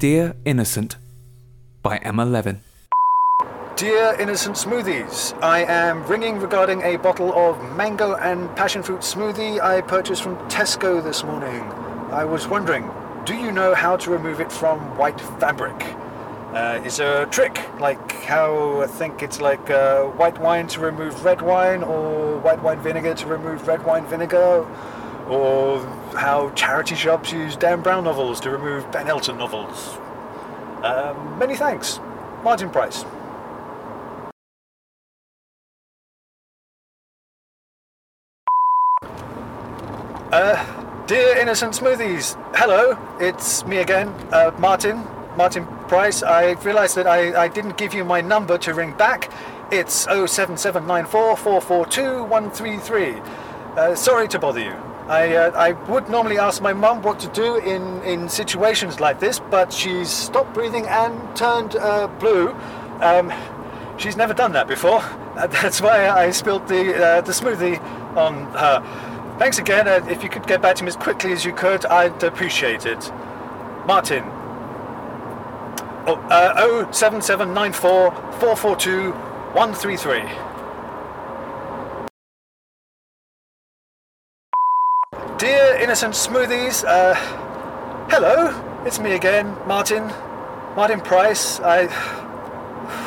Dear Innocent by Emma Levin. Dear Innocent Smoothies, I am ringing regarding a bottle of mango and passion fruit smoothie I purchased from Tesco this morning. I was wondering, do you know how to remove it from white fabric? Uh, is there a trick, like how I think it's like uh, white wine to remove red wine, or white wine vinegar to remove red wine vinegar, or how charity shops use Dan Brown novels to remove Ben Elton novels? Um, many thanks. Martin Price. Uh, dear Innocent Smoothies, hello, it's me again, uh, Martin, Martin Price. I realised that I, I didn't give you my number to ring back. It's 07794 442 133. Uh, sorry to bother you. I, uh, I would normally ask my mum what to do in, in situations like this, but she's stopped breathing and turned uh, blue. Um, she's never done that before. Uh, that's why I spilled the, uh, the smoothie on her. Thanks again. Uh, if you could get back to me as quickly as you could, I'd appreciate it. Martin. Oh, uh, 07794 442 133. Dear Innocent Smoothies, uh, hello, it's me again, Martin, Martin Price. I,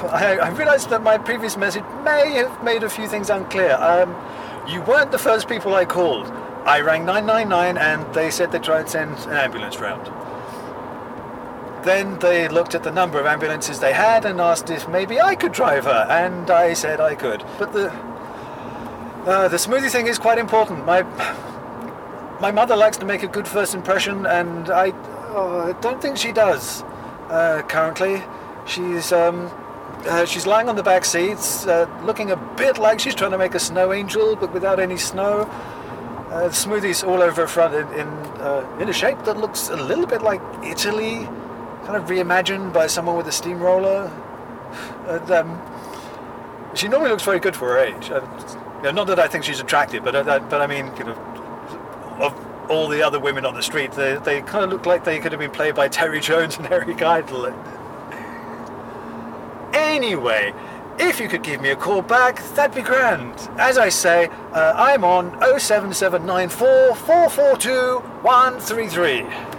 I, I realised that my previous message may have made a few things unclear. Um, you weren't the first people I called. I rang 999 and they said they'd try and send an ambulance round. Then they looked at the number of ambulances they had and asked if maybe I could drive her, and I said I could. But the uh, the smoothie thing is quite important. My my mother likes to make a good first impression, and I uh, don't think she does uh, currently. She's um, uh, she's lying on the back seats, uh, looking a bit like she's trying to make a snow angel, but without any snow. Uh, smoothie's all over her front in in, uh, in a shape that looks a little bit like Italy, kind of reimagined by someone with a steamroller. And, um, she normally looks very good for her age. Uh, not that I think she's attractive, but uh, but I mean, you know, of all the other women on the street, they, they kind of look like they could have been played by Terry Jones and Eric Idle. Anyway, if you could give me a call back, that'd be grand. As I say, uh, I'm on 07794 442 133.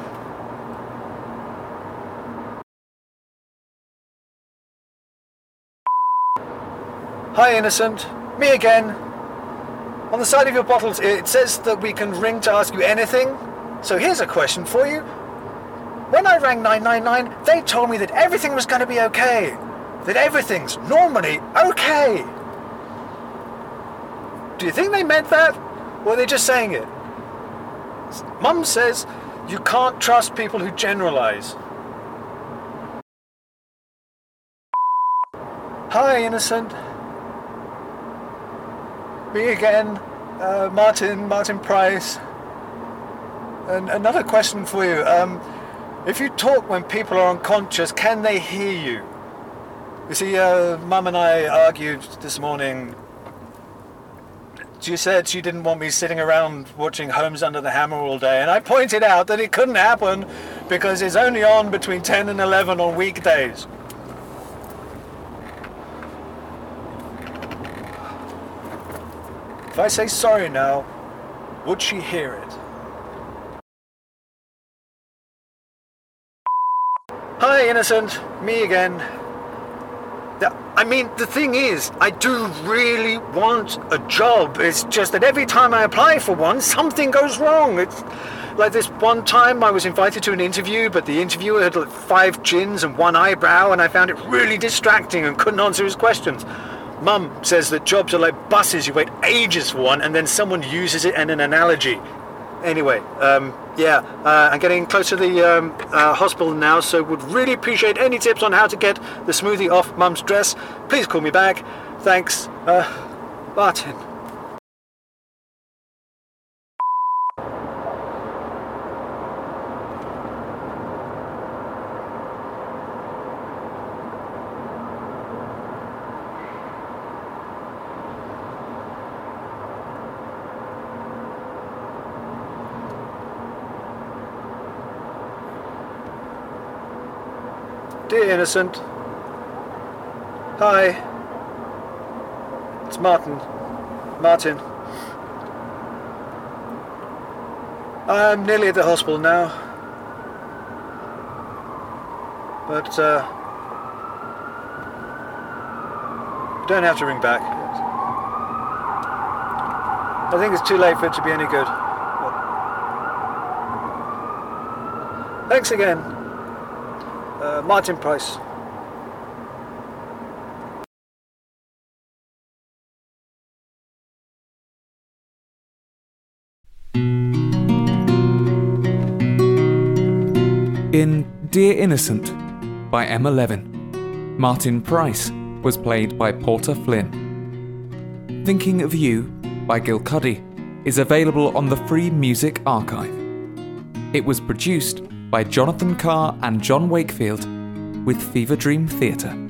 Hi, Innocent. Me again. On the side of your bottles, it says that we can ring to ask you anything. So here's a question for you. When I rang 999, they told me that everything was going to be okay. That everything's normally okay. Do you think they meant that? Or are they just saying it? Mum says you can't trust people who generalize. Hi, innocent. Me again, uh, Martin, Martin Price. And another question for you. Um, if you talk when people are unconscious, can they hear you? You see, uh, Mum and I argued this morning. She said she didn't want me sitting around watching Homes Under the Hammer all day, and I pointed out that it couldn't happen because it's only on between 10 and 11 on weekdays. If I say sorry now, would she hear it? Hi, innocent. Me again. I mean, the thing is, I do really want a job. It's just that every time I apply for one, something goes wrong. It's like this one time I was invited to an interview, but the interviewer had like five chins and one eyebrow, and I found it really distracting and couldn't answer his questions. Mum says that jobs are like buses, you wait ages for one, and then someone uses it in an analogy. Anyway, um, yeah, uh, I'm getting close to the um, uh, hospital now, so would really appreciate any tips on how to get the smoothie off Mum's dress. Please call me back. Thanks, uh, Martin. Dear Innocent. Hi. It's Martin. Martin. I'm nearly at the hospital now. But, uh. Don't have to ring back. I think it's too late for it to be any good. Thanks again. Uh, Martin Price. In Dear Innocent by Emma Levin, Martin Price was played by Porter Flynn. Thinking of You by Gil Cuddy is available on the Free Music Archive. It was produced by Jonathan Carr and John Wakefield with Fever Dream Theatre.